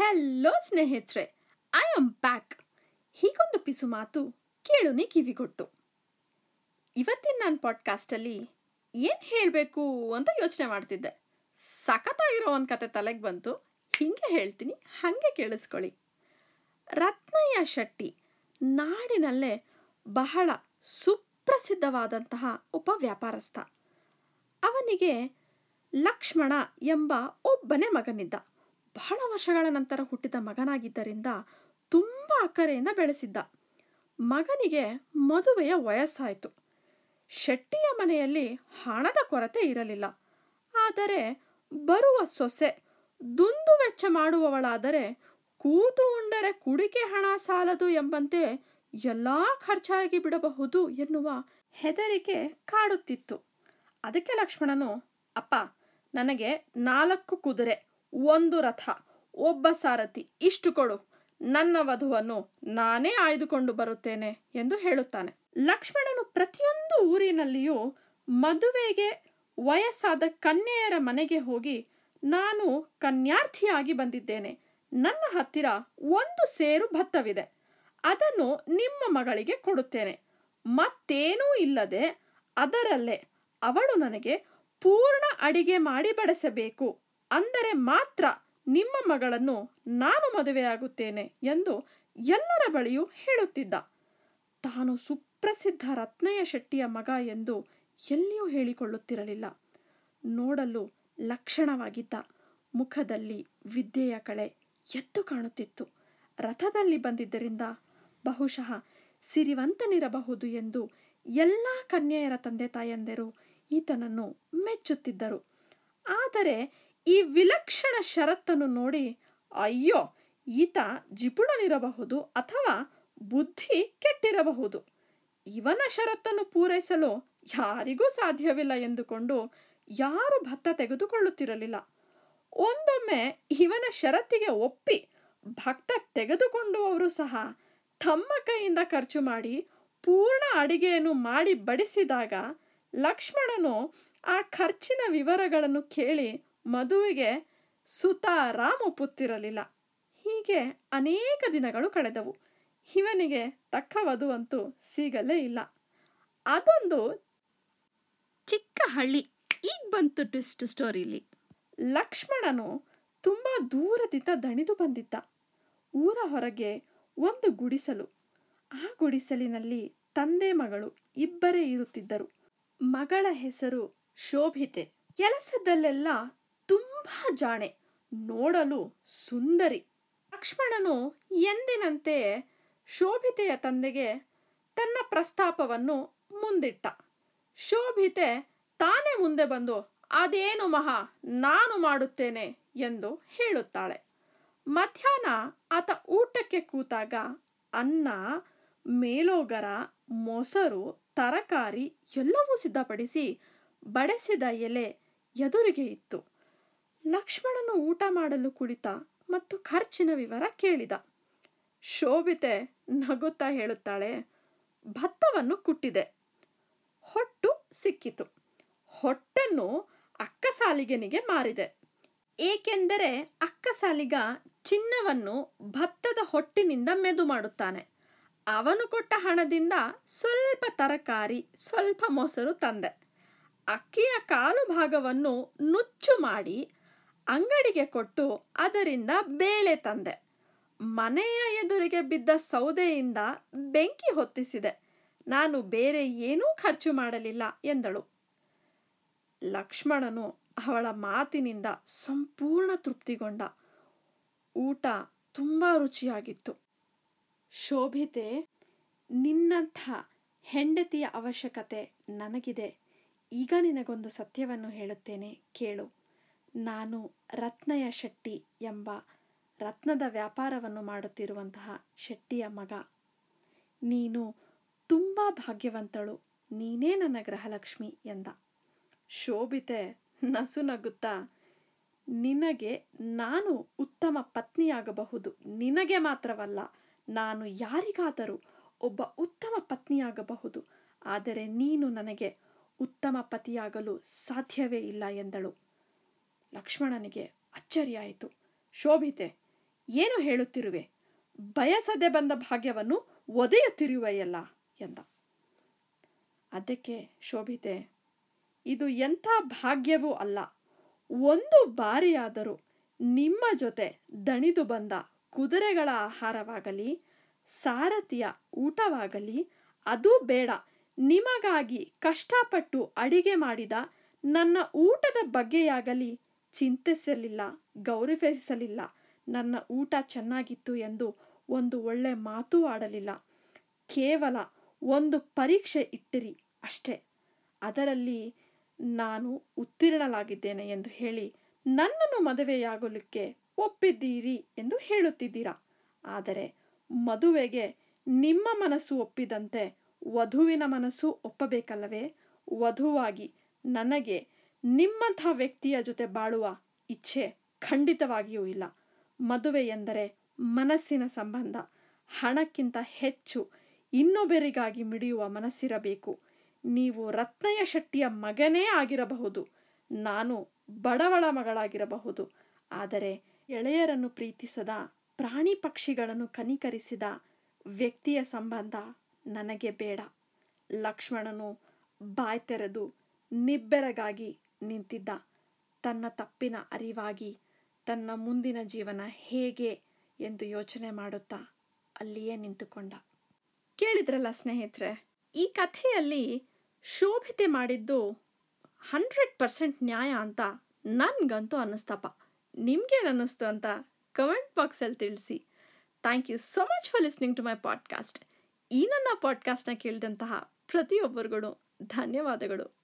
Hello ಸ್ನೇಹಿತರೆ. I am back ಹೀಗೊಂದು ಪಿಸು ಮಾತು ಕೇಳುನಿ ಕಿವಿಗೊಟ್ಟು. ಇವತ್ತಿನ ನಾನು ಪಾಡ್ಕಾಸ್ಟಲ್ಲಿ ಏನು ಹೇಳಬೇಕು ಅಂತ ಯೋಚನೆ ಮಾಡ್ತಿದ್ದೆ. ಸಖತ್ತಾಗಿರೋ ಒಂದು ಕತೆ ತಲೆಗೆ ಬಂತು. ಹಿಂಗೆ ಹೇಳ್ತೀನಿ, ಹಾಗೆ ಕೇಳಿಸ್ಕೊಳ್ಳಿ. ರತ್ನಯ್ಯ ಶೆಟ್ಟಿ ನಾಡಿನಲ್ಲೇ ಬಹಳ ಸುಪ್ರಸಿದ್ಧವಾದಂತಹ ಒಬ್ಬ ವ್ಯಾಪಾರಸ್ಥ. ಅವನಿಗೆ ಲಕ್ಷ್ಮಣ ಎಂಬ ಒಬ್ಬನೇ ಮಗನಿದ್ದ. ಬಹಳ ವರ್ಷಗಳ ನಂತರ ಹುಟ್ಟಿದ ಮಗನಾಗಿದ್ದರಿಂದ ತುಂಬ ಅಕ್ಕರೆಯಿಂದ ಬೆಳೆಸಿದ್ದ. ಮಗನಿಗೆ ಮದುವೆಯ ವಯಸ್ಸಾಯಿತು. ಶೆಟ್ಟಿಯ ಮನೆಯಲ್ಲಿ ಹಣದ ಕೊರತೆ ಇರಲಿಲ್ಲ. ಆದರೆ ಬರುವ ಸೊಸೆ, ದುಂದು ವೆಚ್ಚ ಮಾಡುವವಳಾದರೆ ಕೂತು ಉಂಡರೆ ಕುಡಿಕೆ ಹಣ ಸಾಲದು ಎಂಬಂತೆ ಎಲ್ಲ ಖರ್ಚಾಗಿ ಬಿಡಬಹುದು ಎನ್ನುವ ಹೆದರಿಕೆ ಕಾಡುತ್ತಿತ್ತು. ಅದಕ್ಕೆ ಲಕ್ಷ್ಮಣನು, ಅಪ್ಪ, ನನಗೆ ನಾಲ್ಕು ಕುದುರೆ. ಒಂದು ರಥ, ಒಬ್ಬ ಸಾರಥಿ, ಇಷ್ಟು ಕೊಡು. ನನ್ನ ವಧುವನ್ನು ನಾನೇ ಆಯ್ದುಕೊಂಡು ಬರುತ್ತೇನೆ ಎಂದು ಹೇಳುತ್ತಾನೆ. ಲಕ್ಷ್ಮಣನು ಪ್ರತಿಯೊಂದು ಊರಿನಲ್ಲಿಯೂ ಮದುವೆಗೆ ವಯಸ್ಸಾದ ಕನ್ಯೆಯರ ಮನೆಗೆ ಹೋಗಿ, ನಾನು ಕನ್ಯಾರ್ಥಿಯಾಗಿ ಬಂದಿದ್ದೇನೆ. ನನ್ನ ಹತ್ತಿರ ಒಂದು ಸೇರು ಭತ್ತವಿದೆ. ಅದನ್ನು ನಿಮ್ಮ ಮಗಳಿಗೆ ಕೊಡುತ್ತೇನೆ. ಮತ್ತೇನೂ ಇಲ್ಲದೆ ಅದರಲ್ಲೇ ಅವಳು ನನಗೆ ಪೂರ್ಣ ಅಡಿಗೆ ಮಾಡಿ ಬಡಿಸಬೇಕು. ಅಂದರೆ ಮಾತ್ರ ನಿಮ್ಮ ಮಗಳನ್ನು ನಾನು ಮದುವೆಯಾಗುತ್ತೇನೆ ಎಂದು ಎಲ್ಲರ ಬಳಿಯೂ ಹೇಳುತ್ತಿದ್ದ. ತಾನು ಸುಪ್ರಸಿದ್ಧ ರತ್ನಯ್ಯ ಶೆಟ್ಟಿಯ ಮಗ ಎಂದು ಎಲ್ಲಿಯೂ ಹೇಳಿಕೊಳ್ಳುತ್ತಿರಲಿಲ್ಲ. ನೋಡಲು ಲಕ್ಷಣವಾಗಿದ್ದ ಮುಖದಲ್ಲಿ ವಿದ್ಯೆಯ ಕಳೆ ಎದ್ದು ಕಾಣುತ್ತಿತ್ತು. ರಥದಲ್ಲಿ ಬಂದಿದ್ದರಿಂದ ಬಹುಶಃ ಸಿರಿವಂತನಿರಬಹುದು ಎಂದು ಎಲ್ಲ ಕನ್ಯೆಯರ ತಂದೆ ತಾಯಂದಿರು ಈತನನ್ನು ಮೆಚ್ಚುತ್ತಿದ್ದರು. ಆದರೆ ಈ ವಿಲಕ್ಷಣ ಷರತ್ತನ್ನು ನೋಡಿ ಅಯ್ಯೋ, ಈತ ಜಿಪುಣನಿರಬಹುದು ಅಥವಾ ಬುದ್ಧಿ ಕೆಟ್ಟಿರಬಹುದು. ಇವನ ಷರತ್ತನ್ನು ಪೂರೈಸಲು ಯಾರಿಗೂ ಸಾಧ್ಯವಿಲ್ಲ ಎಂದುಕೊಂಡು ಯಾರು ಭತ್ತ ತೆಗೆದುಕೊಳ್ಳುತ್ತಿರಲಿಲ್ಲ. ಒಂದೊಮ್ಮೆ ಇವನ ಷರತ್ತಿಗೆ ಒಪ್ಪಿ ಭಕ್ತ ತೆಗೆದುಕೊಂಡವರು ಸಹ ತಮ್ಮ ಕೈಯಿಂದ ಖರ್ಚು ಮಾಡಿ ಪೂರ್ಣ ಅಡಿಗೆಯನ್ನು ಮಾಡಿ ಬಡಿಸಿದಾಗ ಲಕ್ಷ್ಮಣನು ಆ ಖರ್ಚಿನ ವಿವರಗಳನ್ನು ಕೇಳಿ ಮದುವೆಗೆ ಸುತಾರಾಮ್ ಒಪ್ಪುತ್ತಿರಲಿಲ್ಲ ಹೀಗೆ ಅನೇಕ ದಿನಗಳು ಕಳೆದವು. ಇವನಿಗೆ ತಕ್ಕ ವಧುವಂತೂ ಸಿಗಲೇ ಇಲ್ಲ. ಅದೊಂದು ಚಿಕ್ಕ ಹಳ್ಳಿ. ಈಗ ಬಂತು ಟ್ವಿಸ್ಟ್ ಸ್ಟೋರಿಲಿ. ಲಕ್ಷ್ಮಣನು ತುಂಬ ದೂರದಿಂದ ದಣಿದು ಬಂದಿದ್ದ. ಊರ ಹೊರಗೆ ಒಂದು ಗುಡಿಸಲು. ಆ ಗುಡಿಸಲಿನಲ್ಲಿ ತಂದೆ ಮಗಳು ಇಬ್ಬರೇ ಇರುತ್ತಿದ್ದರು. ಮಗಳ ಹೆಸರು ಶೋಭಿತೆ. ಕೆಲಸದಲ್ಲೆಲ್ಲ ತುಂಬಾ ಜಾಣೆ, ನೋಡಲು ಸುಂದರಿ. ಲಕ್ಷ್ಮಣನು ಎಂದಿನಂತೆ ಶೋಭಿತೆಯ ತಂದೆಗೆ ತನ್ನ ಪ್ರಸ್ತಾಪವನ್ನು ಮುಂದಿಟ್ಟ. ಶೋಭಿತೆ ತಾನೇ ಮುಂದೆ ಬಂದು, ಅದೇನು ಮಹಾ, ನಾನು ಮಾಡುತ್ತೇನೆ ಎಂದು ಹೇಳುತ್ತಾಳೆ. ಮಧ್ಯಾಹ್ನ ಆತ ಊಟಕ್ಕೆ ಕೂತಾಗ ಅನ್ನ, ಮೇಲೋಗರ, ಮೊಸರು, ತರಕಾರಿ ಎಲ್ಲವೂ ಸಿದ್ಧಪಡಿಸಿ ಬಡಿಸಿದ ಎಲೆ ಎದುರಿಗೆ ಇತ್ತು. ಲಕ್ಷ್ಮಣನು ಊಟ ಮಾಡಲು ಕುಳಿತ ಮತ್ತು ಖರ್ಚಿನ ವಿವರ ಕೇಳಿದ. ಶೋಭಿತೆ ನಗುತ್ತಾ ಹೇಳುತ್ತಾಳೆ, ಭತ್ತವನ್ನು ಕುಟ್ಟಿದೆ. ಹೊಟ್ಟು ಸಿಕ್ಕಿತು. ಹೊಟ್ಟನ್ನು ಅಕ್ಕ ಸಾಲಿಗೆನಿಗೆ ಮಾರಿದೆ. ಏಕೆಂದರೆ ಅಕ್ಕ ಸಾಲಿಗ ಚಿನ್ನವನ್ನು ಭತ್ತದ ಹೊಟ್ಟಿನಿಂದ ಮೆದು ಮಾಡುತ್ತಾನೆ. ಅವನು ಕೊಟ್ಟ ಹಣದಿಂದ ಸ್ವಲ್ಪ ತರಕಾರಿ, ಸ್ವಲ್ಪ ಮೊಸರು ತಂದೆ. ಅಕ್ಕಿಯ ಕಾಲು ಭಾಗವನ್ನು ನುಚ್ಚು ಮಾಡಿ ಅಂಗಡಿಗೆ ಕೊಟ್ಟು ಅದರಿಂದ ಬೇಳೆ ತಂದೆ. ಮನೆಯ ಎದುರಿಗೆ ಬಿದ್ದ ಸೌದೆಯಿಂದ ಬೆಂಕಿ ಹೊತ್ತಿಸಿದೆ. ನಾನು ಬೇರೆ ಏನೂ ಖರ್ಚು ಮಾಡಲಿಲ್ಲ ಎಂದಳು. ಲಕ್ಷ್ಮಣನು ಅವಳ ಮಾತಿನಿಂದ ಸಂಪೂರ್ಣ ತೃಪ್ತಿಗೊಂಡ. ಊಟ ತುಂಬ ರುಚಿಯಾಗಿತ್ತು. ಶೋಭಿತೆ, ನಿನ್ನಂಥ ಹೆಂಡತಿಯ ಅವಶ್ಯಕತೆ ನನಗಿದೆ. ಈಗ ನಿನಗೊಂದು ಸತ್ಯವನ್ನು ಹೇಳುತ್ತೇನೆ, ಕೇಳು. ನಾನು ರತ್ನಯ ಶೆಟ್ಟಿ ಎಂಬ ರತ್ನದ ವ್ಯಾಪಾರವನ್ನು ಮಾಡುತ್ತಿರುವಂತಹ ಶೆಟ್ಟಿಯ ಮಗ. ನೀನು ತುಂಬ ಭಾಗ್ಯವಂತಳು. ನೀನೇ ನನ್ನ ಗ್ರಹಲಕ್ಷ್ಮಿ ಎಂದ. ಶೋಭಿತೆ, ನಸು ನಗುತ್ತಾ, ನಿನಗೆ ನಾನು ಉತ್ತಮ ಪತ್ನಿಯಾಗಬಹುದು. ನಿನಗೆ ಮಾತ್ರವಲ್ಲ, ನಾನು ಯಾರಿಗಾದರೂ ಒಬ್ಬ ಉತ್ತಮ ಪತ್ನಿಯಾಗಬಹುದು. ಆದರೆ ನೀನು ನನಗೆ ಉತ್ತಮ ಪತಿಯಾಗಲು ಸಾಧ್ಯವೇ ಇಲ್ಲ ಎಂದಳು. ಲಕ್ಷ್ಮಣನಿಗೆ ಅಚ್ಚರಿಯಾಯಿತು. ಶೋಭಿತೆ, ಏನು ಹೇಳುತ್ತಿರುವೆ? ಬಯಸದೆ ಬಂದ ಭಾಗ್ಯವನ್ನು ಒದೆಯುತ್ತಿರುವೆಯಲ್ಲ ಎಂದ. ಅದಕ್ಕೆ ಶೋಭಿತೆ, ಇದು ಎಂಥ ಭಾಗ್ಯವೂ ಅಲ್ಲ. ಒಂದು ಬಾರಿಯಾದರೂ ನಿಮ್ಮ ಜೊತೆ ದಣಿದು ಬಂದ ಕುದುರೆಗಳ ಆಹಾರವಾಗಲಿ, ಸಾರಥಿಯ ಊಟವಾಗಲಿ, ಅದು ಬೇಡ. ನಿಮಗಾಗಿ ಕಷ್ಟಪಟ್ಟು ಅಡಿಗೆ ಮಾಡಿದ ನನ್ನ ಊಟದ ಬಗ್ಗೆಯಾಗಲಿ ಚಿಂತಿಸಲಿಲ್ಲ, ಗೌರವಿಸಲಿಲ್ಲ. ನನ್ನ ಊಟ ಚೆನ್ನಾಗಿತ್ತು ಎಂದು ಒಂದು ಒಳ್ಳೆ ಮಾತು ಆಡಲಿಲ್ಲ. ಕೇವಲ ಒಂದು ಪರೀಕ್ಷೆ ಇಟ್ಟಿರಿ ಅಷ್ಟೇ. ಅದರಲ್ಲಿ ನಾನು ಉತ್ತೀರ್ಣಲಾಗಿದ್ದೇನೆ ಎಂದು ಹೇಳಿ ನನ್ನನ್ನು ಮದುವೆಯಾಗಲಿಕ್ಕೆ ಒಪ್ಪಿದ್ದೀರಿ ಎಂದು ಹೇಳುತ್ತಿದ್ದೀರಾ? ಆದರೆ ಮದುವೆಗೆ ನಿಮ್ಮ ಮನಸ್ಸು ಒಪ್ಪಿದಂತೆ ವಧುವಿನ ಮನಸ್ಸು ಒಪ್ಪಬೇಕಲ್ಲವೇ? ವಧುವಾಗಿ ನನಗೆ ನಿಮ್ಮಂಥ ವ್ಯಕ್ತಿಯ ಜೊತೆ ಬಾಳುವ ಇಚ್ಛೆ ಖಂಡಿತವಾಗಿಯೂ ಇಲ್ಲ. ಮದುವೆ ಎಂದರೆ ಮನಸ್ಸಿನ ಸಂಬಂಧ. ಹಣಕ್ಕಿಂತ ಹೆಚ್ಚು ಇನ್ನೊಬ್ಬರಿಗಾಗಿ ಮಿಡಿಯುವ ಮನಸ್ಸಿರಬೇಕು. ನೀವು ರತ್ನಯ್ಯ ಶೆಟ್ಟಿಯ ಮಗನೇ ಆಗಿರಬಹುದು. ನಾನು ಬಡವಳ ಮಗಳಾಗಿರಬಹುದು. ಆದರೆ ಎಳೆಯರನ್ನು ಪ್ರೀತಿಸದ, ಪ್ರಾಣಿ ಪಕ್ಷಿಗಳನ್ನು ಕನಿಕರಿಸಿದ ವ್ಯಕ್ತಿಯ ಸಂಬಂಧ ನನಗೆ ಬೇಡ. ಲಕ್ಷ್ಮಣನು ಬಾಯ್ತೆರೆದು ನಿಬ್ಬೆರಗಾಗಿ ನಿಂತಿದ್ದ. ತನ್ನ ತಪ್ಪಿನ ಅರಿವಾಗಿ ತನ್ನ ಮುಂದಿನ ಜೀವನ ಹೇಗೆ ಎಂದು ಯೋಚನೆ ಮಾಡುತ್ತಾ ಅಲ್ಲಿಯೇ ನಿಂತುಕೊಂಡ. ಕೇಳಿದ್ರಲ್ಲ ಸ್ನೇಹಿತರೆ, ಈ ಕಥೆಯಲ್ಲಿ ಶೋಭಿತೆ ಮಾಡಿದ್ದು ಹಂಡ್ರೆಡ್ ಪರ್ಸೆಂಟ್ ನ್ಯಾಯ ಅಂತ ನನಗಂತೂ ಅನ್ನಿಸ್ತಪ್ಪ ನಿಮ್ಗೇನು ಅನ್ನಿಸ್ತು ಅಂತ ಕಮೆಂಟ್ ಬಾಕ್ಸಲ್ಲಿ ತಿಳಿಸಿ. Thank you so much for listening to my podcast ಈ ನನ್ನ ಪಾಡ್ಕಾಸ್ಟ್ನ ಕೇಳಿದಂತಹ ಪ್ರತಿಯೊಬ್ಬರಿಗೂ ಧನ್ಯವಾದಗಳು.